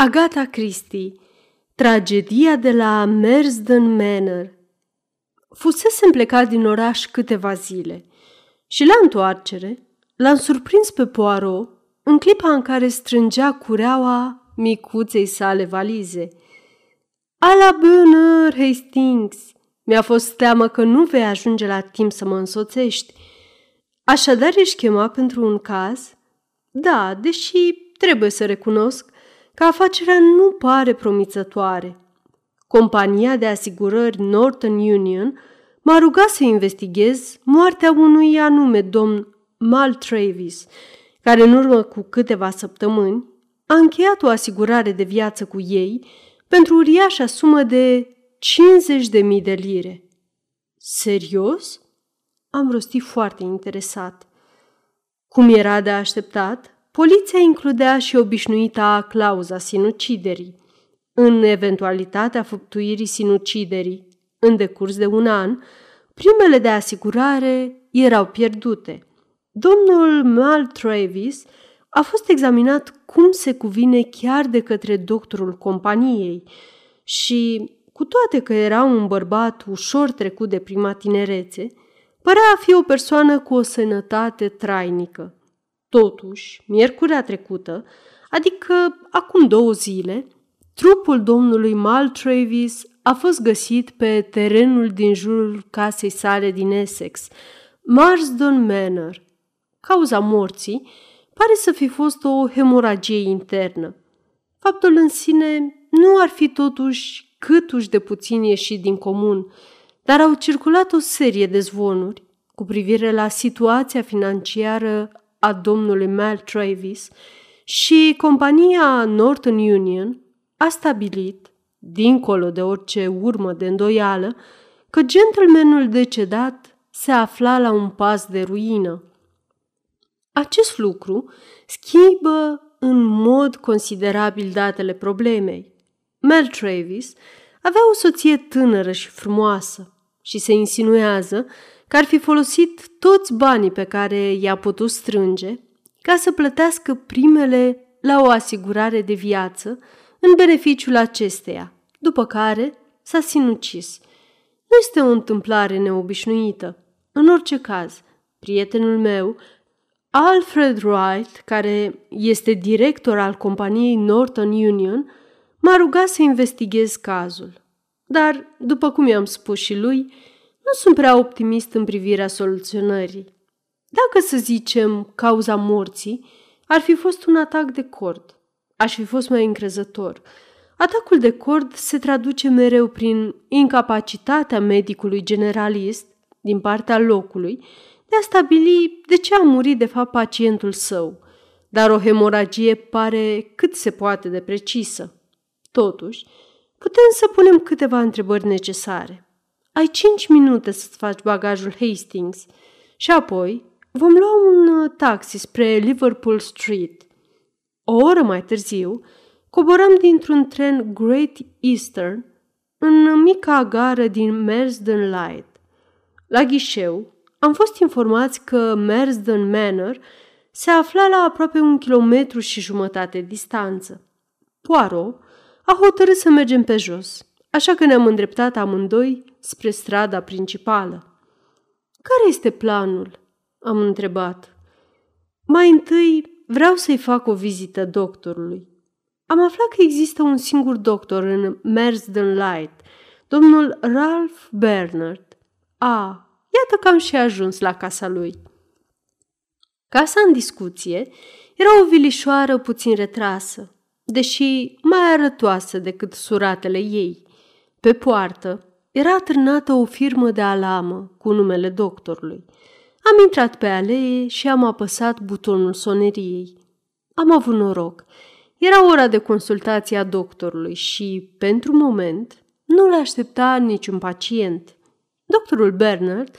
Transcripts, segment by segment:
Agatha Christie Tragedia de la Mersden Manor Fusesem plecat din oraș câteva zile și la întoarcere l-am surprins pe Poirot în clipa în care strângea cureaua micuței sale valize. A la bună, Hastings! Mi-a fost teamă că nu vei ajunge la timp să mă însoțești. Așadar ești chemat pentru un caz? Da, deși trebuie să recunosc că afacerea nu pare promițătoare. Compania de asigurări Northern Union m-a rugat să investighez moartea unui anume domn Maltravis, care în urmă cu câteva săptămâni a încheiat o asigurare de viață cu ei pentru uriașa sumă de 50.000 de lire. Serios? Am rostit foarte interesat. Cum era de așteptat, Poliția includea și obișnuita clauza sinuciderii. În eventualitatea făptuirii sinuciderii, în decurs de un an, primele de asigurare erau pierdute. Domnul Mal Travis a fost examinat cum se cuvine chiar de către doctorul companiei și, cu toate că era un bărbat ușor trecut de prima tinerețe, părea a fi o persoană cu o sănătate trainică. Totuși, miercurea trecută, adică acum două zile, trupul domnului Maltravis a fost găsit pe terenul din jurul casei sale din Essex, Marsden Manor. Cauza morții pare să fi fost o hemoragie internă. Faptul în sine nu ar fi totuși câtuși de puțin ieșit din comun, dar au circulat o serie de zvonuri cu privire la situația financiară a domnului Mel Travis și compania Northern Union a stabilit, dincolo de orice urmă de îndoială, că gentlemanul decedat se afla la un pas de ruină. Acest lucru schimbă în mod considerabil datele problemei. Mel Travis avea o soție tânără și frumoasă și se insinuează că ar fi folosit toți banii pe care i-a putut strânge ca să plătească primele la o asigurare de viață în beneficiul acesteia, după care s-a sinucis. Nu este o întâmplare neobișnuită. În orice caz, prietenul meu, Alfred Wright, care este director al companiei Northern Union, m-a rugat să investighez cazul. Dar, după cum i-am spus și lui, nu sunt prea optimist în privirea soluționării. Dacă, să zicem, cauza morții ar fi fost un atac de cord, aș fi fost mai încrezător. Atacul de cord se traduce mereu prin incapacitatea medicului generalist din partea locului de a stabili de ce a murit de fapt pacientul său, dar o hemoragie pare cât se poate de precisă. Totuși, putem să punem câteva întrebări necesare. Ai cinci minute să-ți faci bagajul Hastings și apoi vom lua un uh, taxi spre Liverpool Street. O oră mai târziu, coborăm dintr-un tren Great Eastern în mica gară din Mersden Light. La ghișeu, am fost informați că Mersden Manor se afla la aproape un kilometru și jumătate distanță. Poirot a hotărât să mergem pe jos, așa că ne-am îndreptat amândoi spre strada principală. Care este planul?" am întrebat. Mai întâi vreau să-i fac o vizită doctorului. Am aflat că există un singur doctor în Mersden Light, domnul Ralph Bernard. A, iată că am și ajuns la casa lui. Casa în discuție era o vilișoară puțin retrasă, deși mai arătoasă decât suratele ei. Pe poartă era atârnată o firmă de alamă cu numele doctorului. Am intrat pe alee și am apăsat butonul soneriei. Am avut noroc. Era ora de consultație a doctorului și, pentru moment, nu l aștepta niciun pacient. Doctorul Bernard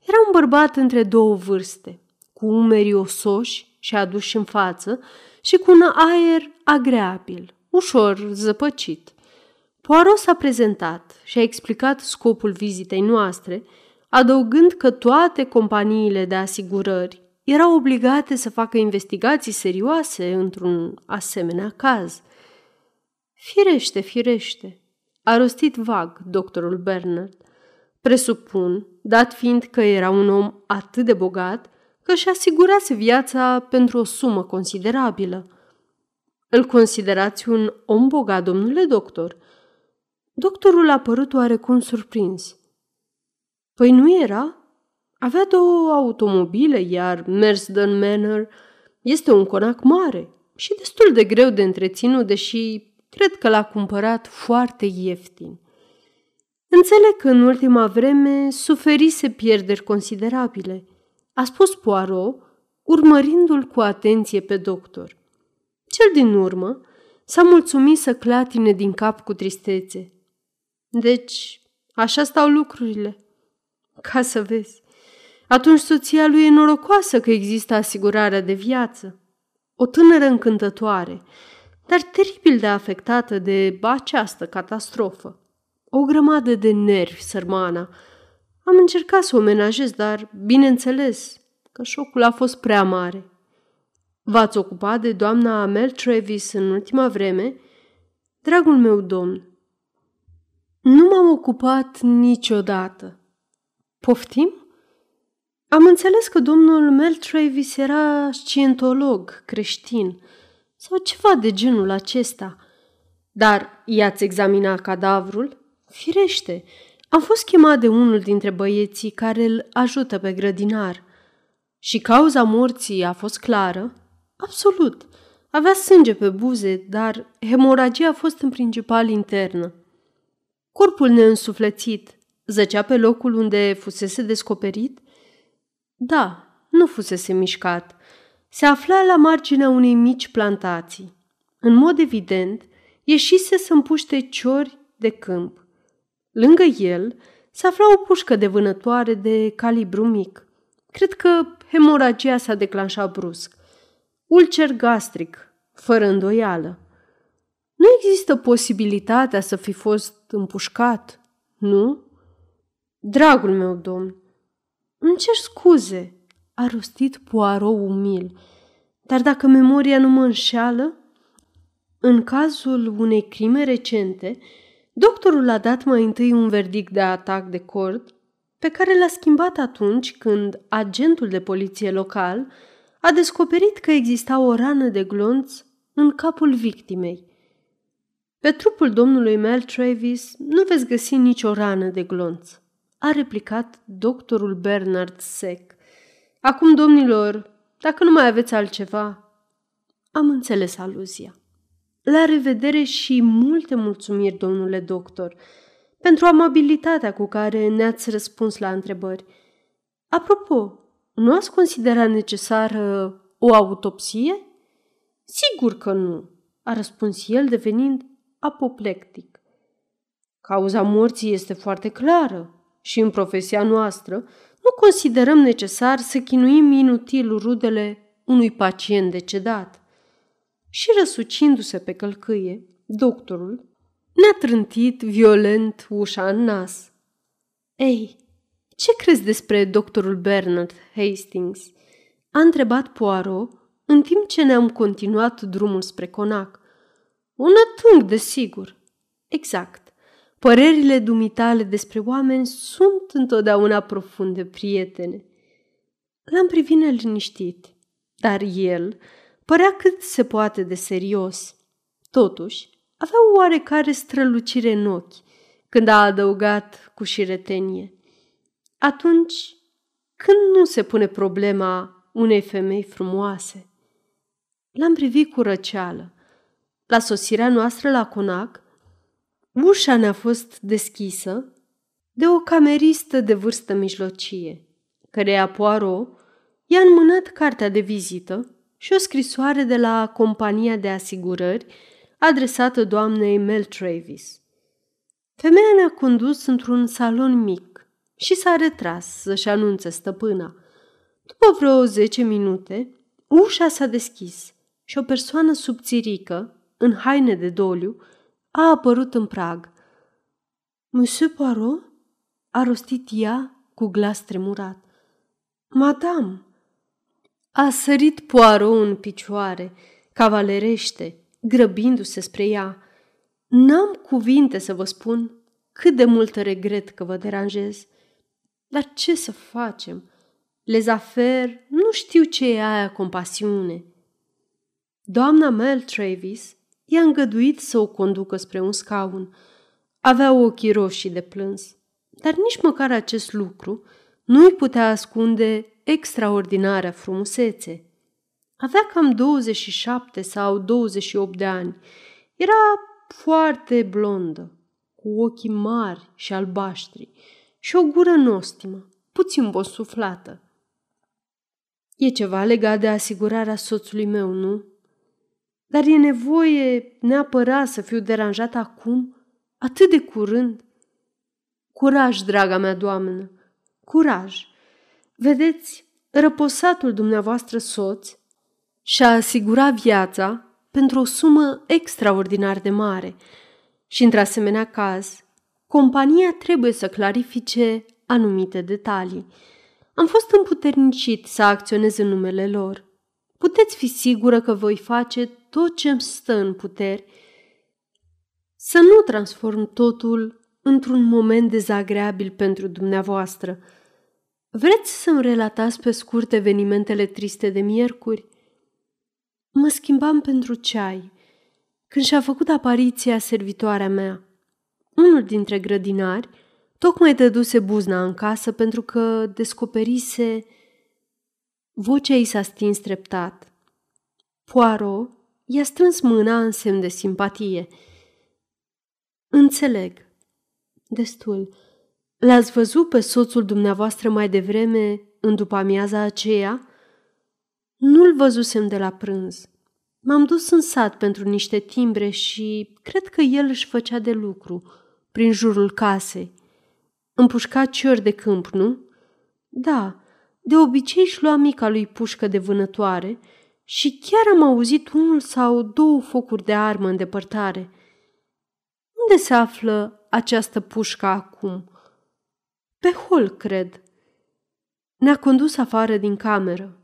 era un bărbat între două vârste, cu umerii osoși și aduși în față și cu un aer agreabil, ușor zăpăcit. Poirot s-a prezentat și a explicat scopul vizitei noastre, adăugând că toate companiile de asigurări erau obligate să facă investigații serioase într-un asemenea caz. Firește, firește, a rostit vag doctorul Bernard. Presupun, dat fiind că era un om atât de bogat, că și asigurase viața pentru o sumă considerabilă. Îl considerați un om bogat, domnule doctor? Doctorul a părut oarecum surprins. Păi nu era? Avea două automobile, iar Mersden Manor este un conac mare și destul de greu de întreținut, deși cred că l-a cumpărat foarte ieftin. Înțeleg că în ultima vreme suferise pierderi considerabile, a spus Poirot, urmărindu-l cu atenție pe doctor. Cel din urmă s-a mulțumit să clatine din cap cu tristețe. Deci, așa stau lucrurile. Ca să vezi. Atunci soția lui e norocoasă că există asigurarea de viață. O tânără încântătoare, dar teribil de afectată de această catastrofă. O grămadă de nervi, sărmana. Am încercat să o menajez, dar, bineînțeles, că șocul a fost prea mare. V-ați ocupat de doamna Mel Travis în ultima vreme? Dragul meu domn, nu m-am ocupat niciodată. Poftim? Am înțeles că domnul Mel Travis era scientolog creștin sau ceva de genul acesta. Dar i-ați examinat cadavrul? Firește, am fost chemat de unul dintre băieții care îl ajută pe grădinar. Și cauza morții a fost clară? Absolut. Avea sânge pe buze, dar hemoragia a fost în principal internă. Corpul neînsuflețit zăcea pe locul unde fusese descoperit? Da, nu fusese mișcat. Se afla la marginea unei mici plantații. În mod evident, ieșise să împuște ciori de câmp. Lângă el se afla o pușcă de vânătoare de calibru mic. Cred că hemoragia s-a declanșat brusc. Ulcer gastric, fără îndoială. Nu există posibilitatea să fi fost împușcat, nu? Dragul meu domn, îmi cer scuze, a rostit Poirot umil, dar dacă memoria nu mă înșeală, în cazul unei crime recente, doctorul a dat mai întâi un verdict de atac de cord, pe care l-a schimbat atunci când agentul de poliție local a descoperit că exista o rană de glonț în capul victimei. Pe trupul domnului Mel Travis nu veți găsi nicio rană de glonț, a replicat doctorul Bernard sec. Acum, domnilor, dacă nu mai aveți altceva, am înțeles aluzia. La revedere și multe mulțumiri, domnule doctor, pentru amabilitatea cu care ne-ați răspuns la întrebări. Apropo, nu ați considerat necesară o autopsie? Sigur că nu, a răspuns el devenind apoplectic. Cauza morții este foarte clară și în profesia noastră nu considerăm necesar să chinuim inutil rudele unui pacient decedat. Și răsucindu-se pe călcâie, doctorul ne-a trântit violent ușa în nas. Ei, ce crezi despre doctorul Bernard Hastings?" a întrebat Poirot în timp ce ne-am continuat drumul spre conac. Un atung, desigur. Exact. Părerile dumitale despre oameni sunt întotdeauna profunde prietene. L-am privit neliniștit, dar el părea cât se poate de serios. Totuși, avea o oarecare strălucire în ochi când a adăugat cu șiretenie. Atunci, când nu se pune problema unei femei frumoase? L-am privit cu răceală. La sosirea noastră la conac, ușa ne-a fost deschisă de o cameristă de vârstă mijlocie, căreia Poirot i-a înmânat cartea de vizită și o scrisoare de la compania de asigurări adresată doamnei Mel Travis. Femeia ne-a condus într-un salon mic și s-a retras să-și anunțe stăpâna. După vreo zece minute, ușa s-a deschis și o persoană subțirică, în haine de doliu, a apărut în prag. Monsieur Poirot? a rostit ea cu glas tremurat. Madame! A sărit Poirot în picioare, cavalerește, grăbindu-se spre ea. N-am cuvinte să vă spun cât de mult regret că vă deranjez. Dar ce să facem? Les affaires nu știu ce e aia compasiune. Doamna Mel Travis i-a îngăduit să o conducă spre un scaun. Avea ochii roșii de plâns, dar nici măcar acest lucru nu îi putea ascunde extraordinarea frumusețe. Avea cam 27 sau 28 de ani. Era foarte blondă, cu ochii mari și albaștri și o gură nostimă, puțin bosuflată. E ceva legat de asigurarea soțului meu, nu? Dar e nevoie neapărat să fiu deranjat acum, atât de curând. Curaj, draga mea doamnă, curaj! Vedeți, răposatul dumneavoastră soț și-a asigurat viața pentru o sumă extraordinar de mare și, într-asemenea caz, compania trebuie să clarifice anumite detalii. Am fost împuternicit să acționez în numele lor. Puteți fi sigură că voi face tot ce îmi stă în puteri să nu transform totul într-un moment dezagreabil pentru dumneavoastră. Vreți să-mi relatați pe scurt evenimentele triste de miercuri? Mă schimbam pentru ceai, când și-a făcut apariția servitoarea mea. Unul dintre grădinari tocmai dăduse buzna în casă pentru că descoperise... Vocea ei s-a stins treptat. Poirot i-a strâns mâna în semn de simpatie. Înțeleg. Destul. L-ați văzut pe soțul dumneavoastră mai devreme, în după amiaza aceea? Nu-l văzusem de la prânz. M-am dus în sat pentru niște timbre și cred că el își făcea de lucru, prin jurul casei. Împușca ciori de câmp, nu? Da, de obicei își lua mica lui pușcă de vânătoare și chiar am auzit unul sau două focuri de armă în depărtare. Unde se află această pușcă acum? Pe hol, cred. Ne-a condus afară din cameră.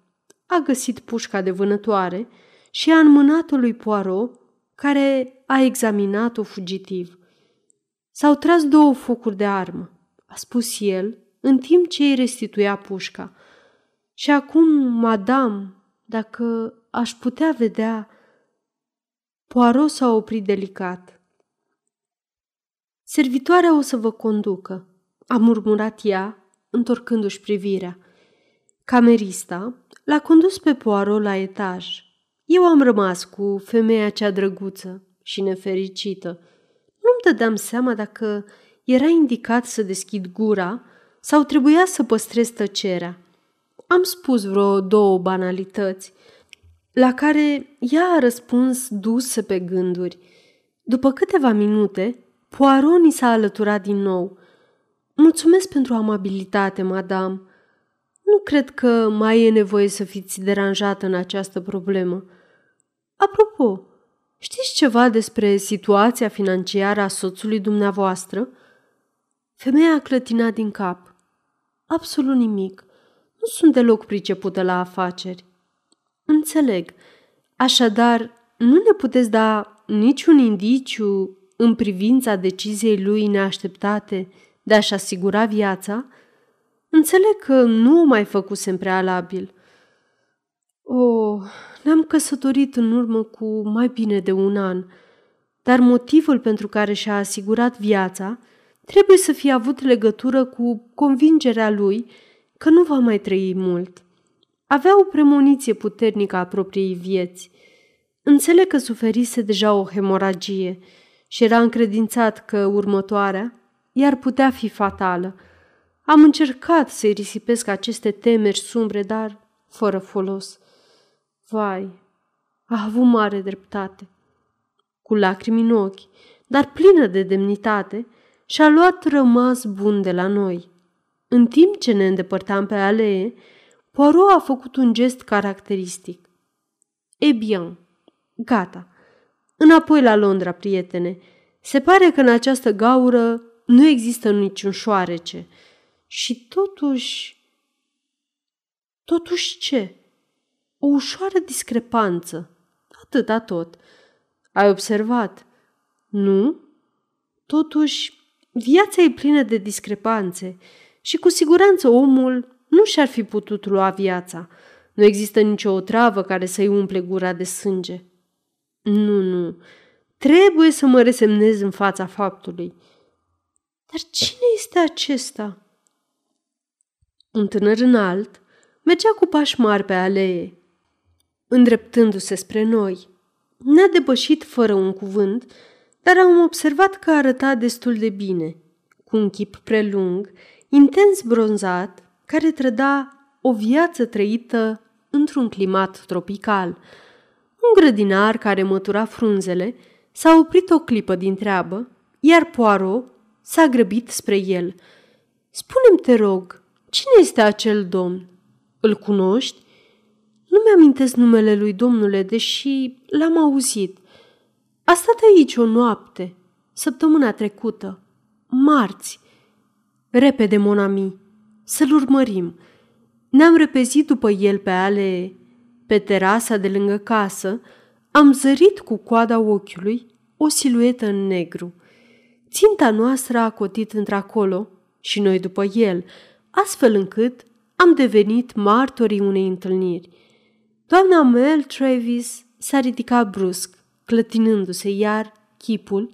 A găsit pușca de vânătoare și a înmânat-o lui Poirot, care a examinat-o fugitiv. S-au tras două focuri de armă, a spus el, în timp ce îi restituia pușca. Și acum, madame, dacă aș putea vedea... Poirot s-a oprit delicat. Servitoarea o să vă conducă, a murmurat ea, întorcându-și privirea. Camerista l-a condus pe Poirot la etaj. Eu am rămas cu femeia cea drăguță și nefericită. Nu-mi dădeam seama dacă era indicat să deschid gura sau trebuia să păstrez tăcerea. Am spus vreo două banalități, la care ea a răspuns dusă pe gânduri. După câteva minute, Poirot ni s-a alăturat din nou. Mulțumesc pentru amabilitate, madame. Nu cred că mai e nevoie să fiți deranjată în această problemă. Apropo, știți ceva despre situația financiară a soțului dumneavoastră? Femeia a clătinat din cap. Absolut nimic. Nu sunt deloc pricepută la afaceri. Înțeleg. Așadar, nu ne puteți da niciun indiciu în privința deciziei lui neașteptate de a-și asigura viața? Înțeleg că nu o mai făcusem prealabil. Oh, ne-am căsătorit în urmă cu mai bine de un an, dar motivul pentru care și-a asigurat viața trebuie să fie avut legătură cu convingerea lui că nu va mai trăi mult. Avea o premoniție puternică a propriei vieți. Înțeleg că suferise deja o hemoragie și era încredințat că următoarea i-ar putea fi fatală. Am încercat să-i risipesc aceste temeri sumbre, dar fără folos. Vai, a avut mare dreptate. Cu lacrimi în ochi, dar plină de demnitate, și-a luat rămas bun de la noi. În timp ce ne îndepărtam pe alee, Poirot a făcut un gest caracteristic. E bien, gata. Înapoi la Londra, prietene. Se pare că în această gaură nu există niciun șoarece. Și totuși... Totuși ce? O ușoară discrepanță. Atâta tot. Ai observat? Nu? Totuși, viața e plină de discrepanțe și cu siguranță omul nu și-ar fi putut lua viața. Nu există nicio otravă care să-i umple gura de sânge. Nu, nu, trebuie să mă resemnez în fața faptului. Dar cine este acesta? Un tânăr înalt mergea cu pași mari pe alee, îndreptându-se spre noi. Ne-a depășit fără un cuvânt, dar am observat că arăta destul de bine, cu un chip prelung, intens bronzat, care trăda o viață trăită într-un climat tropical. Un grădinar care mătura frunzele s-a oprit o clipă din treabă, iar Poirot s-a grăbit spre el. Spune-mi, te rog, cine este acel domn? Îl cunoști? Nu mi-amintesc numele lui domnule, deși l-am auzit. A stat aici o noapte, săptămâna trecută, marți. Repede, monami, să-l urmărim. Ne-am repezit după el pe ale, pe terasa de lângă casă, am zărit cu coada ochiului o siluetă în negru. Ținta noastră a cotit într-acolo și noi după el, astfel încât am devenit martorii unei întâlniri. Doamna Mel Travis s-a ridicat brusc, clătinându-se, iar chipul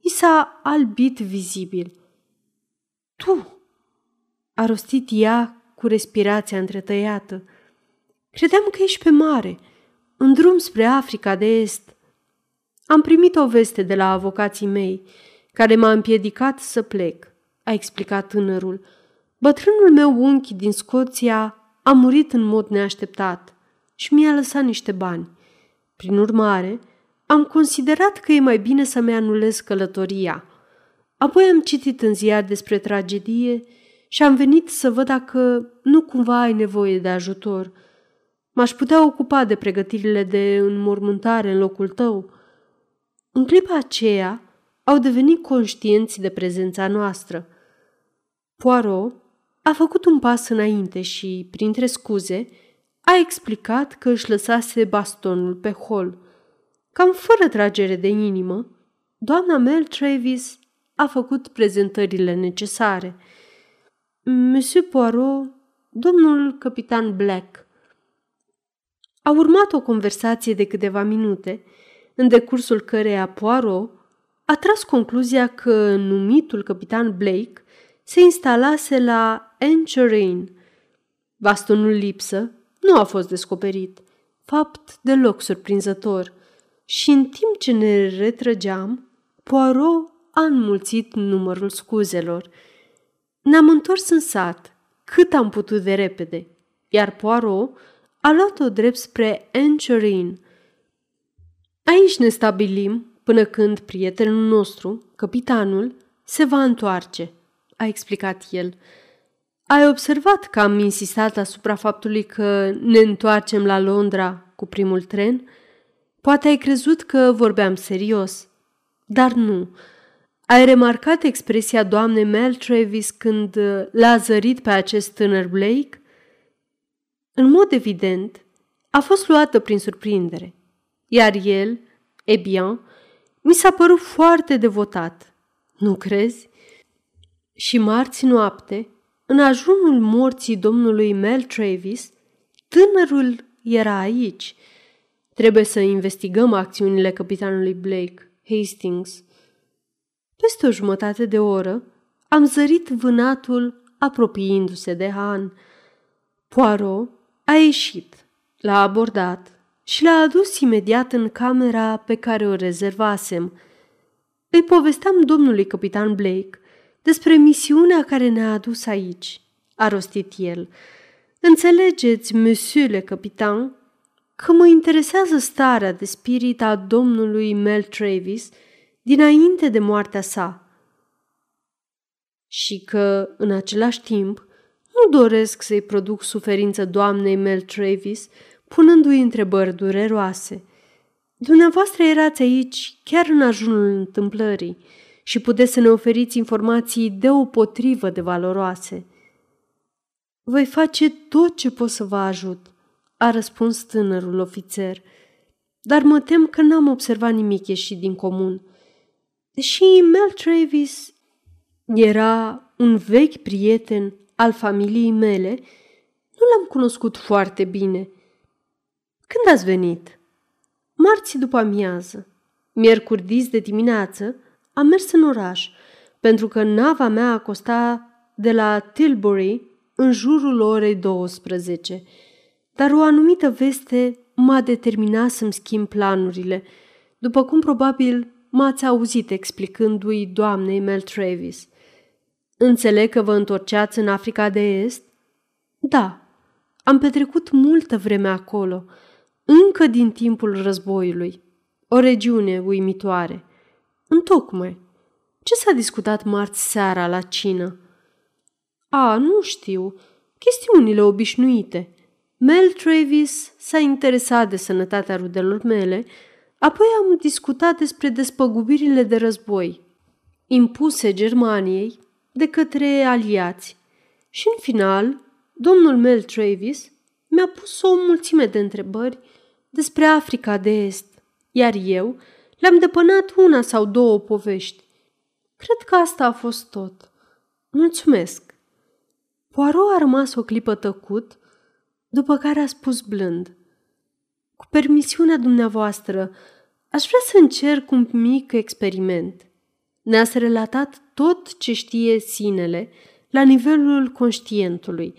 i s-a albit vizibil. Tu!" a rostit ea cu respirația întretăiată. Credeam că ești pe mare, în drum spre Africa de Est. Am primit o veste de la avocații mei, care m-a împiedicat să plec, a explicat tânărul. Bătrânul meu unchi din Scoția a murit în mod neașteptat și mi-a lăsat niște bani. Prin urmare, am considerat că e mai bine să-mi anulez călătoria. Apoi am citit în ziar despre tragedie și am venit să văd dacă nu cumva ai nevoie de ajutor. M-aș putea ocupa de pregătirile de înmormântare în locul tău. În clipa aceea au devenit conștienți de prezența noastră. Poirot a făcut un pas înainte și, printre scuze, a explicat că își lăsase bastonul pe hol. Cam fără tragere de inimă, doamna Mel Travis a făcut prezentările necesare – Monsieur Poirot, domnul capitan Black. A urmat o conversație de câteva minute, în decursul căreia Poirot a tras concluzia că numitul capitan Blake se instalase la Anchorane. Bastonul lipsă nu a fost descoperit, fapt deloc surprinzător, și în timp ce ne retrăgeam, Poirot a înmulțit numărul scuzelor – ne-am întors în sat, cât am putut de repede, iar Poirot a luat-o drept spre Anchorin. Aici ne stabilim până când prietenul nostru, capitanul, se va întoarce, a explicat el. Ai observat că am insistat asupra faptului că ne întoarcem la Londra cu primul tren? Poate ai crezut că vorbeam serios, dar nu. Ai remarcat expresia doamnei Mel Travis când uh, l-a zărit pe acest tânăr Blake? În mod evident, a fost luată prin surprindere, iar el, e bien, mi s-a părut foarte devotat. Nu crezi? Și marți noapte, în ajunul morții domnului Mel Travis, tânărul era aici. Trebuie să investigăm acțiunile capitanului Blake, Hastings, peste o jumătate de oră, am zărit vânatul apropiindu-se de Han. Poirot a ieșit, l-a abordat și l-a adus imediat în camera pe care o rezervasem. Îi povesteam domnului capitan Blake despre misiunea care ne-a adus aici, a rostit el. Înțelegeți, monsieur le capitan, că mă interesează starea de spirit a domnului Mel Travis – dinainte de moartea sa și că, în același timp, nu doresc să-i produc suferință doamnei Mel Travis, punându-i întrebări dureroase. Dumneavoastră erați aici chiar în ajunul întâmplării și puteți să ne oferiți informații deopotrivă de valoroase. Voi face tot ce pot să vă ajut, a răspuns tânărul ofițer, dar mă tem că n-am observat nimic ieșit din comun – Deși Mel Travis era un vechi prieten al familiei mele, nu l-am cunoscut foarte bine. Când ați venit? Marți după amiază. Miercuri dis de dimineață am mers în oraș, pentru că nava mea acosta de la Tilbury în jurul orei 12. Dar o anumită veste m-a determinat să-mi schimb planurile, după cum probabil m-ați auzit explicându-i doamnei Mel Travis. Înțeleg că vă întorceați în Africa de Est? Da, am petrecut multă vreme acolo, încă din timpul războiului. O regiune uimitoare. Întocmai. Ce s-a discutat marți seara la cină? A, nu știu. Chestiunile obișnuite. Mel Travis s-a interesat de sănătatea rudelor mele, apoi am discutat despre despăgubirile de război impuse Germaniei de către aliați. Și în final, domnul Mel Travis mi-a pus o mulțime de întrebări despre Africa de Est, iar eu le-am depănat una sau două povești. Cred că asta a fost tot. Mulțumesc. Poirot a rămas o clipă tăcut, după care a spus blând. Cu permisiunea dumneavoastră, aș vrea să încerc un mic experiment. Ne-ați relatat tot ce știe sinele la nivelul conștientului.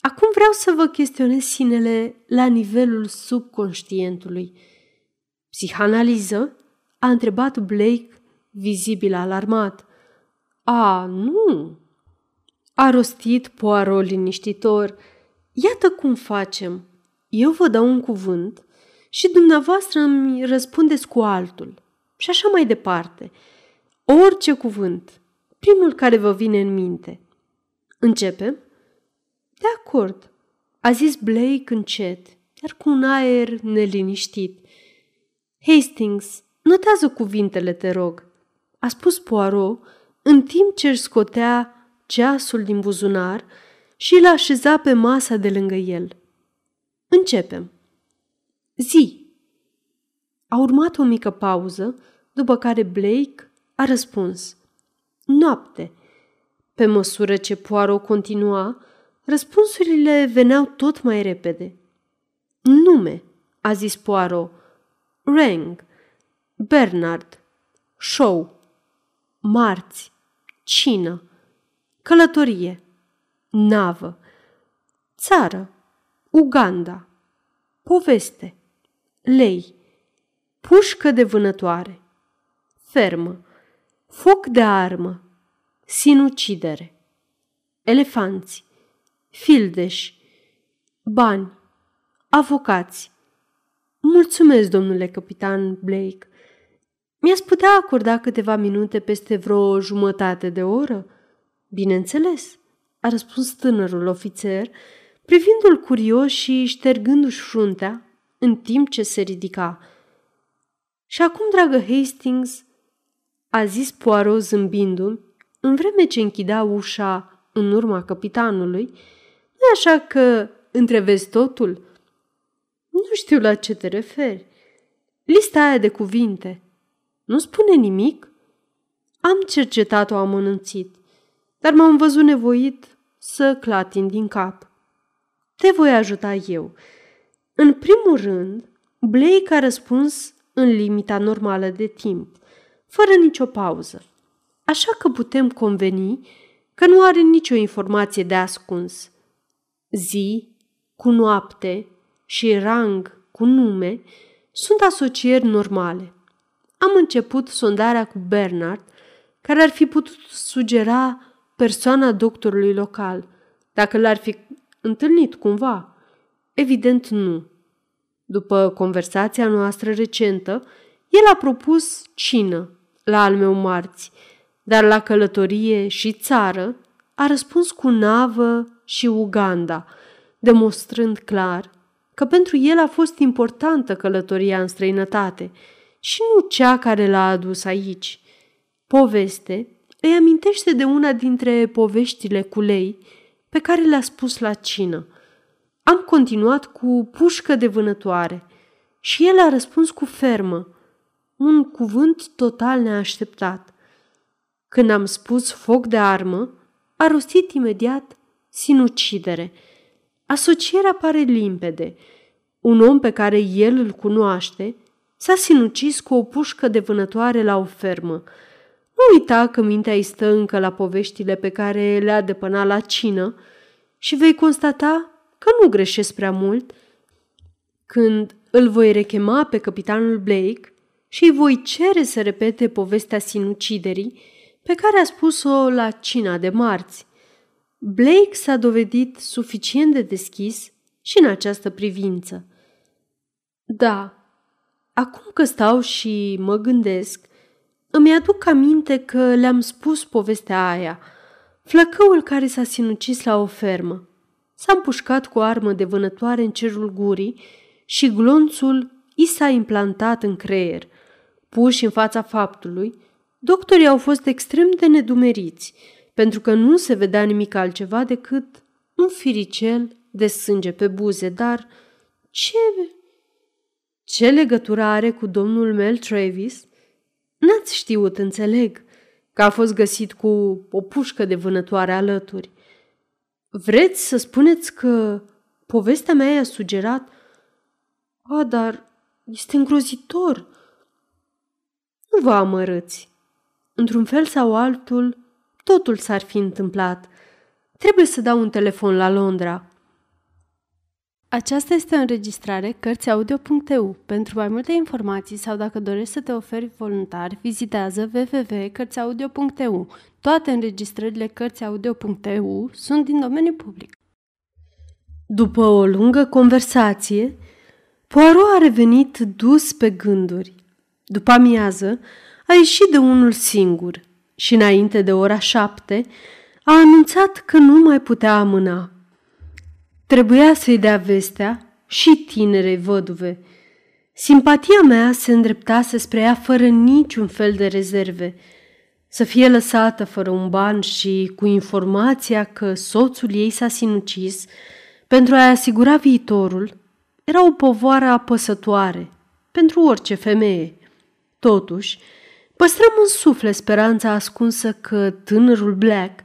Acum vreau să vă chestionez sinele la nivelul subconștientului. Psihanaliză? A întrebat Blake, vizibil alarmat. A, nu, a rostit Poirot liniștitor. Iată cum facem. Eu vă dau un cuvânt și dumneavoastră îmi răspundeți cu altul. Și așa mai departe. Orice cuvânt, primul care vă vine în minte. Începem? De acord, a zis Blake încet, dar cu un aer neliniștit. Hastings, notează cuvintele, te rog, a spus Poirot, în timp ce își scotea ceasul din buzunar și îl așeza pe masa de lângă el. Începem. Zi. A urmat o mică pauză, după care Blake a răspuns. Noapte. Pe măsură ce Poirot continua, răspunsurile veneau tot mai repede. Nume, a zis Poirot. Rang. Bernard. Show. Marți. Cină. Călătorie. Navă. Țară. Uganda. Poveste. Lei. Pușcă de vânătoare. Fermă. Foc de armă. Sinucidere. Elefanți. Fildeși. Bani. Avocați. Mulțumesc, domnule capitan Blake. Mi-ați putea acorda câteva minute peste vreo jumătate de oră? Bineînțeles, a răspuns tânărul ofițer, privindu-l curios și ștergându-și fruntea în timp ce se ridica. Și acum, dragă Hastings, a zis Poirot zâmbindu-mi, în vreme ce închidea ușa în urma capitanului, nu așa că întrevezi totul? Nu știu la ce te referi. Lista aia de cuvinte. Nu spune nimic? Am cercetat-o amănânțit dar m-am văzut nevoit să clatin din cap. Te voi ajuta eu. În primul rând, Blake a răspuns în limita normală de timp, fără nicio pauză. Așa că putem conveni că nu are nicio informație de ascuns. Zi cu noapte și rang cu nume sunt asocieri normale. Am început sondarea cu Bernard, care ar fi putut sugera persoana doctorului local, dacă l-ar fi întâlnit cumva. Evident nu. După conversația noastră recentă, el a propus cină la al meu marți, dar la călătorie și țară a răspuns cu navă și Uganda, demonstrând clar că pentru el a fost importantă călătoria în străinătate și nu cea care l-a adus aici. Poveste îi amintește de una dintre poveștile cu lei pe care le-a spus la cină. Am continuat cu pușcă de vânătoare și el a răspuns cu fermă. un cuvânt total neașteptat. Când am spus foc de armă, a rostit imediat sinucidere. Asocierea pare limpede. Un om pe care el îl cunoaște s-a sinucis cu o pușcă de vânătoare la o fermă. Nu uita că mintea îi stă încă la poveștile pe care le-a depănat la cină și vei constata că nu greșesc prea mult când îl voi rechema pe capitanul Blake și îi voi cere să repete povestea sinuciderii pe care a spus-o la cina de marți. Blake s-a dovedit suficient de deschis și în această privință. Da, acum că stau și mă gândesc, îmi aduc aminte că le-am spus povestea aia, flăcăul care s-a sinucis la o fermă. S-a împușcat cu o armă de vânătoare în cerul gurii și glonțul i s-a implantat în creier. Puși în fața faptului, doctorii au fost extrem de nedumeriți, pentru că nu se vedea nimic altceva decât un firicel de sânge pe buze, dar ce... Ce legătură are cu domnul Mel Travis? N-ați știut, înțeleg, că a fost găsit cu o pușcă de vânătoare alături. Vreți să spuneți că povestea mea i-a sugerat? A, dar este îngrozitor. Nu vă amărâți. Într-un fel sau altul, totul s-ar fi întâmplat. Trebuie să dau un telefon la Londra. Aceasta este o înregistrare Cărțiaudio.eu. Pentru mai multe informații sau dacă dorești să te oferi voluntar, vizitează www.cărțiaudio.eu. Toate înregistrările Cărțiaudio.eu sunt din domeniu public. După o lungă conversație, Poirot a revenit dus pe gânduri. După amiază, a ieșit de unul singur și înainte de ora șapte a anunțat că nu mai putea amâna. Trebuia să-i dea vestea și tinerei văduve. Simpatia mea se îndreptase spre ea fără niciun fel de rezerve. Să fie lăsată fără un ban și cu informația că soțul ei s-a sinucis pentru a-i asigura viitorul, era o povoară apăsătoare pentru orice femeie. Totuși, păstrăm în suflet speranța ascunsă că tânărul Black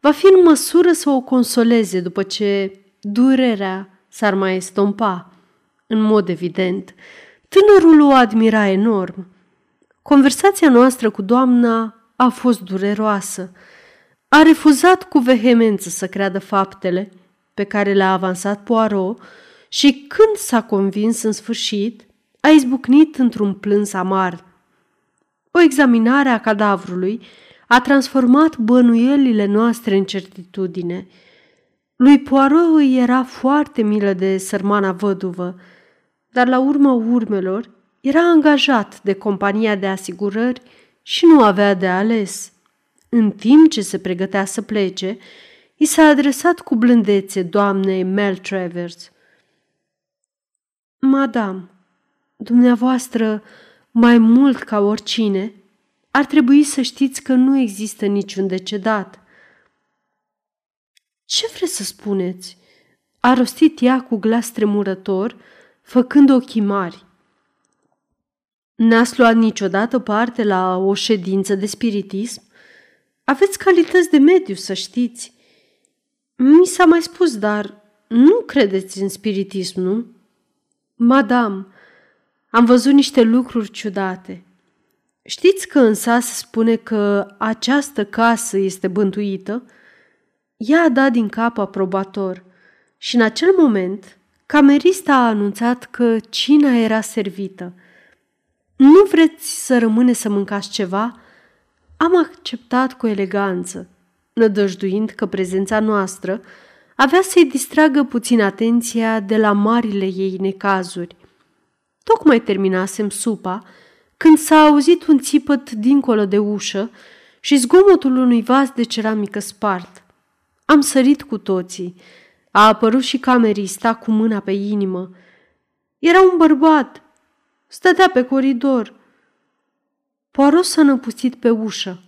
va fi în măsură să o consoleze după ce durerea s-ar mai estompa. În mod evident, tânărul o admira enorm. Conversația noastră cu doamna a fost dureroasă. A refuzat cu vehemență să creadă faptele pe care le-a avansat Poirot și când s-a convins în sfârșit, a izbucnit într-un plâns amar. O examinare a cadavrului a transformat bănuielile noastre în certitudine. Lui Poirot îi era foarte milă de sărmana văduvă, dar la urma urmelor era angajat de compania de asigurări și nu avea de ales. În timp ce se pregătea să plece, i s-a adresat cu blândețe doamnei Mel Travers. Madame, dumneavoastră, mai mult ca oricine, ar trebui să știți că nu există niciun decedat. Ce vreți să spuneți? A rostit ea cu glas tremurător, făcând ochii mari. N-ați luat niciodată parte la o ședință de spiritism? Aveți calități de mediu, să știți. Mi s-a mai spus, dar nu credeți în spiritism, nu? Madame, am văzut niște lucruri ciudate. Știți că în sas se spune că această casă este bântuită? Ea a dat din cap aprobator și în acel moment camerista a anunțat că cina era servită. Nu vreți să rămâne să mâncați ceva? Am acceptat cu eleganță, nădăjduind că prezența noastră avea să-i distragă puțin atenția de la marile ei necazuri. Tocmai terminasem supa când s-a auzit un țipăt dincolo de ușă și zgomotul unui vas de ceramică spart. Am sărit cu toții. A apărut și camerista cu mâna pe inimă. Era un bărbat. Stătea pe coridor. Poirot s-a năpustit pe ușă,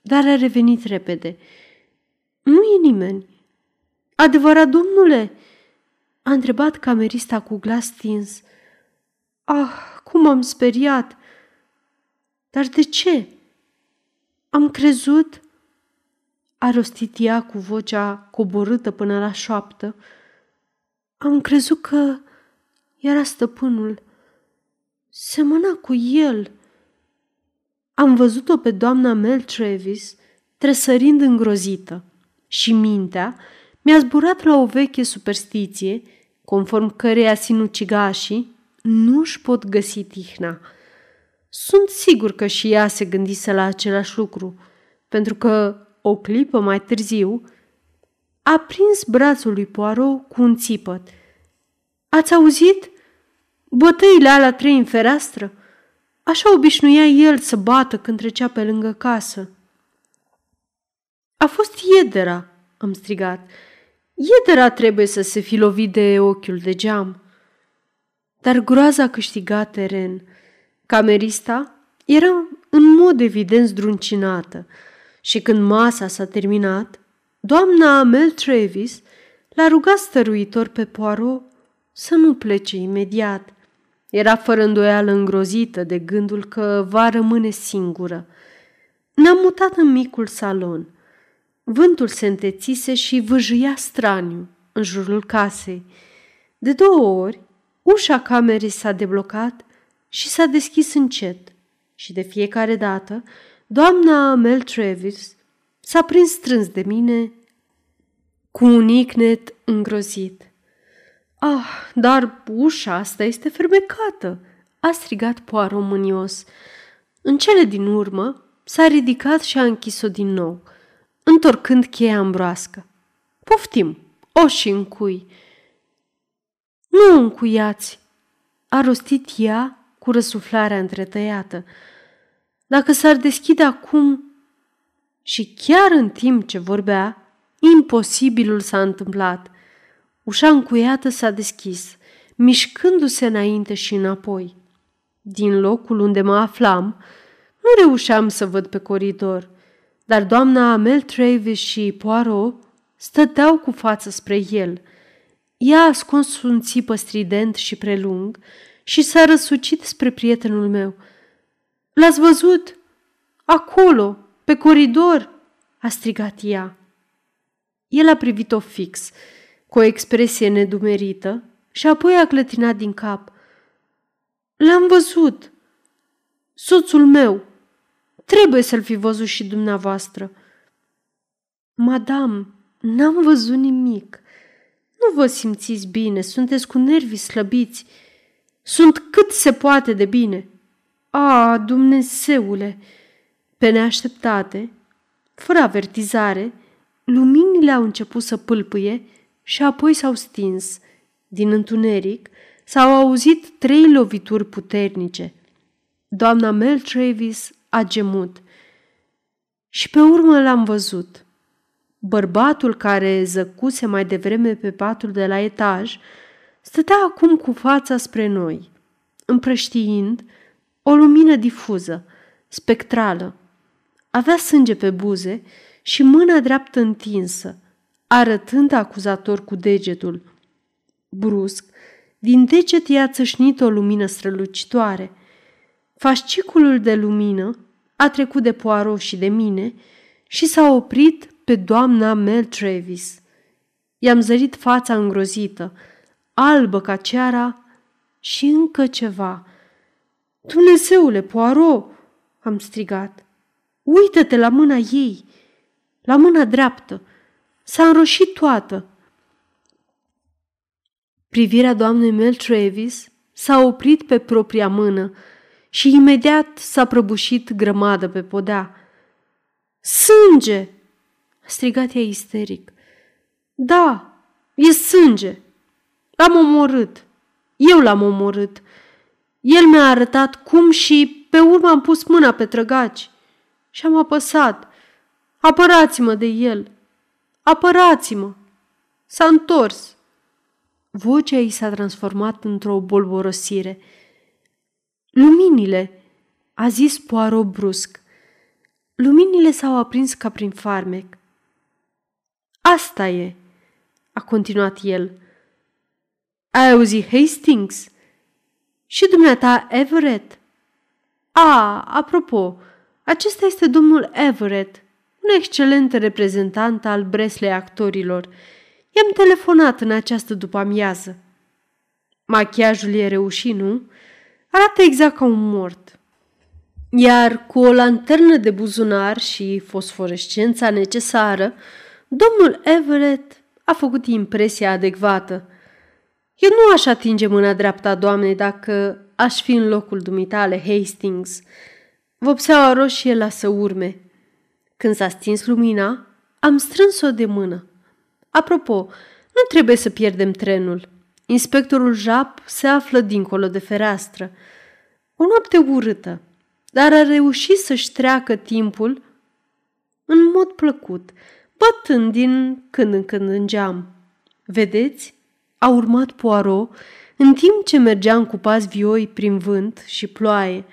dar a revenit repede. Nu e nimeni. Adevărat, domnule?" a întrebat camerista cu glas stins. Ah, cum am speriat! Dar de ce? Am crezut, a rostit ea cu vocea coborâtă până la șoaptă. Am crezut că era stăpânul. Semăna cu el. Am văzut-o pe doamna Mel Travis tresărind îngrozită și mintea mi-a zburat la o veche superstiție, conform căreia sinucigașii nu își pot găsi tihna. Sunt sigur că și ea se gândise la același lucru, pentru că, o clipă mai târziu, a prins brațul lui Poirot cu un țipăt. Ați auzit? Bătăile alea trei în fereastră? Așa obișnuia el să bată când trecea pe lângă casă. A fost Iedera, am strigat. Iedera trebuie să se fi lovit de ochiul de geam. Dar groaza câștiga teren. Camerista era în mod evident zdruncinată și când masa s-a terminat, doamna Mel Travis l-a rugat stăruitor pe Poirot să nu plece imediat. Era fără îndoială îngrozită de gândul că va rămâne singură. Ne-am mutat în micul salon. Vântul se întețise și vâjâia straniu în jurul casei. De două ori, ușa camerei s-a deblocat și s-a deschis încet și de fiecare dată doamna Mel Travis s-a prins strâns de mine cu un icnet îngrozit. Ah, dar ușa asta este fermecată!" a strigat Poirot mânios. În cele din urmă s-a ridicat și a închis-o din nou, întorcând cheia ambroască. Poftim, o și încui. Nu încuiați, a rostit ea cu răsuflarea întretăiată. Dacă s-ar deschide acum și chiar în timp ce vorbea, imposibilul s-a întâmplat. Ușa încuiată s-a deschis, mișcându-se înainte și înapoi. Din locul unde mă aflam, nu reușeam să văd pe coridor, dar doamna Amel Travis și Poirot stăteau cu față spre el. Ea a ascuns un țipă strident și prelung și s-a răsucit spre prietenul meu. L-ați văzut? Acolo, pe coridor!" a strigat ea. El a privit-o fix, cu o expresie nedumerită, și apoi a clătinat din cap. L-am văzut. Soțul meu. Trebuie să-l fi văzut și dumneavoastră. Madam, n-am văzut nimic. Nu vă simțiți bine, sunteți cu nervii slăbiți. Sunt cât se poate de bine. A, Dumnezeule! Pe neașteptate, fără avertizare, luminile au început să pâlpâie și apoi s-au stins. Din întuneric s-au auzit trei lovituri puternice. Doamna Mel Travis a gemut. Și pe urmă l-am văzut. Bărbatul care zăcuse mai devreme pe patul de la etaj stătea acum cu fața spre noi, împrăștiind o lumină difuză, spectrală. Avea sânge pe buze și mâna dreaptă întinsă, arătând acuzator cu degetul. Brusc, din deget i-a țâșnit o lumină strălucitoare. Fasciculul de lumină a trecut de Poirot și de mine și s-a oprit pe doamna Mel Travis. I-am zărit fața îngrozită, albă ca ceara și încă ceva. Dumnezeule, Poirot, am strigat. Uită-te la mâna ei, la mâna dreaptă. S-a înroșit toată. Privirea doamnei Mel Travis s-a oprit pe propria mână și imediat s-a prăbușit grămadă pe podea. Sânge! a strigat ea isteric. Da, e sânge. L-am omorât. Eu l-am omorât. El mi-a arătat cum și pe urmă am pus mâna pe trăgaci și am apăsat. Apărați-mă de el! Apărați-mă! S-a întors. Vocea ei s-a transformat într-o bolborosire. Luminile, a zis Poirot brusc. Luminile s-au aprins ca prin farmec. Asta e, a continuat el. Ai auzit Hastings? Și dumneata Everett? A, apropo, acesta este domnul Everett, un excelent reprezentant al Bresley actorilor. I-am telefonat în această după-amiază. Machiajul e reușit, nu? Arată exact ca un mort. Iar cu o lanternă de buzunar și fosforescența necesară, domnul Everett a făcut impresia adecvată. Eu nu aș atinge mâna dreapta doamnei dacă aș fi în locul dumitale, Hastings. Vopseaua roșie lasă urme. Când s-a stins lumina, am strâns-o de mână. Apropo, nu trebuie să pierdem trenul. Inspectorul Jap se află dincolo de fereastră. O noapte urâtă, dar a reușit să-și treacă timpul în mod plăcut, bătând din când în când în geam. Vedeți? A urmat Poirot în timp ce mergeam cu pas vioi prin vânt și ploaie.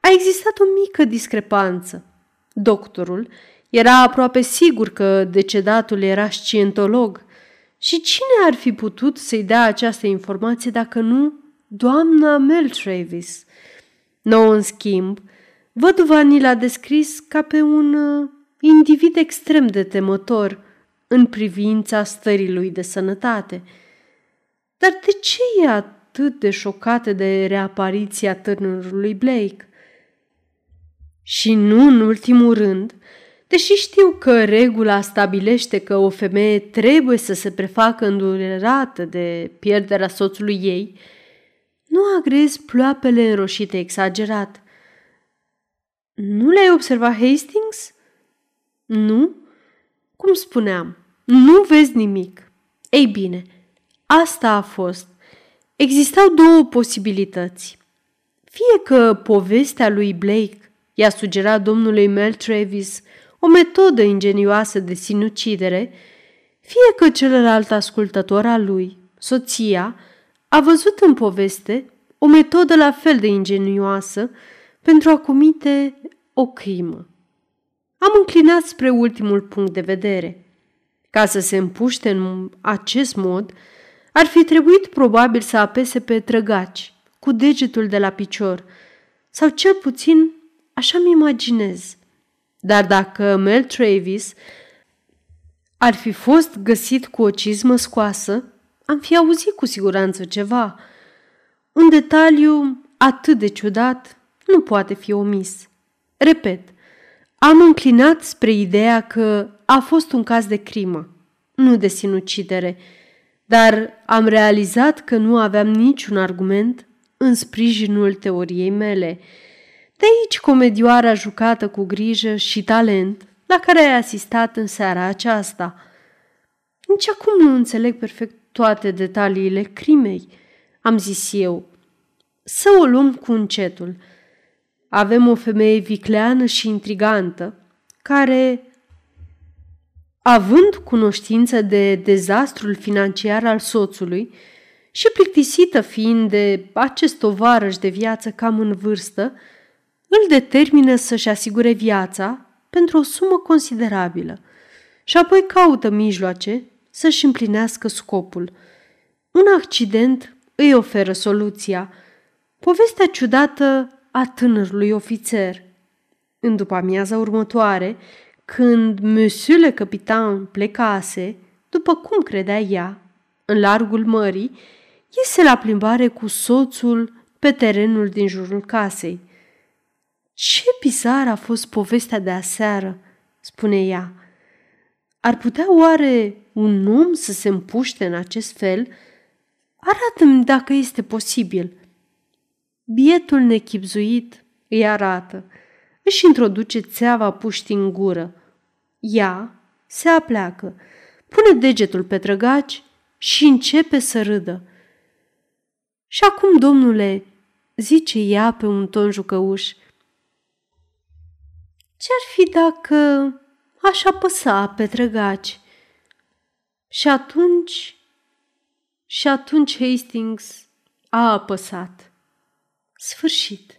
A existat o mică discrepanță. Doctorul era aproape sigur că decedatul era scientolog și cine ar fi putut să-i dea această informație dacă nu doamna Mel Travis? Nou, în schimb, văduva ni l-a descris ca pe un uh, individ extrem de temător în privința stării lui de sănătate. Dar de ce e atât de șocată de reapariția tânărului Blake? Și nu în ultimul rând, deși știu că regula stabilește că o femeie trebuie să se prefacă îndurerată de pierderea soțului ei, nu agrez ploapele înroșite exagerat. Nu le-ai observat, Hastings? Nu? Cum spuneam, nu vezi nimic. Ei bine, asta a fost. Existau două posibilități. Fie că povestea lui Blake i-a sugerat domnului Mel Travis o metodă ingenioasă de sinucidere, fie că celălalt ascultător al lui, soția, a văzut în poveste o metodă la fel de ingenioasă pentru a comite o crimă. Am înclinat spre ultimul punct de vedere. Ca să se împuște în acest mod, ar fi trebuit probabil să apese pe trăgaci, cu degetul de la picior, sau cel puțin așa-mi imaginez. Dar dacă Mel Travis ar fi fost găsit cu o cizmă scoasă, am fi auzit cu siguranță ceva. Un detaliu atât de ciudat nu poate fi omis. Repet, am înclinat spre ideea că a fost un caz de crimă, nu de sinucidere, dar am realizat că nu aveam niciun argument în sprijinul teoriei mele. De aici comedioara jucată cu grijă și talent la care ai asistat în seara aceasta. Nici acum nu înțeleg perfect toate detaliile crimei, am zis eu. Să o luăm cu încetul – avem o femeie vicleană și intrigantă, care, având cunoștință de dezastrul financiar al soțului și plictisită fiind de acest tovarăș de viață cam în vârstă, îl determină să-și asigure viața pentru o sumă considerabilă și apoi caută mijloace să-și împlinească scopul. Un accident îi oferă soluția. Povestea ciudată a tânărului ofițer. În după amiaza următoare, când Monsieur le Capitan plecase, după cum credea ea, în largul mării, iese la plimbare cu soțul pe terenul din jurul casei. Ce bizar a fost povestea de aseară, spune ea. Ar putea oare un om să se împuște în acest fel? Arată-mi dacă este posibil. Bietul nechipzuit îi arată, își introduce țeava puști în gură. Ea se apleacă, pune degetul pe trăgaci și începe să râdă. Și acum, domnule, zice ea pe un ton jucăuș, ce-ar fi dacă aș apăsa pe trăgaci? Și atunci, și atunci Hastings a apăsat. Sfârșit.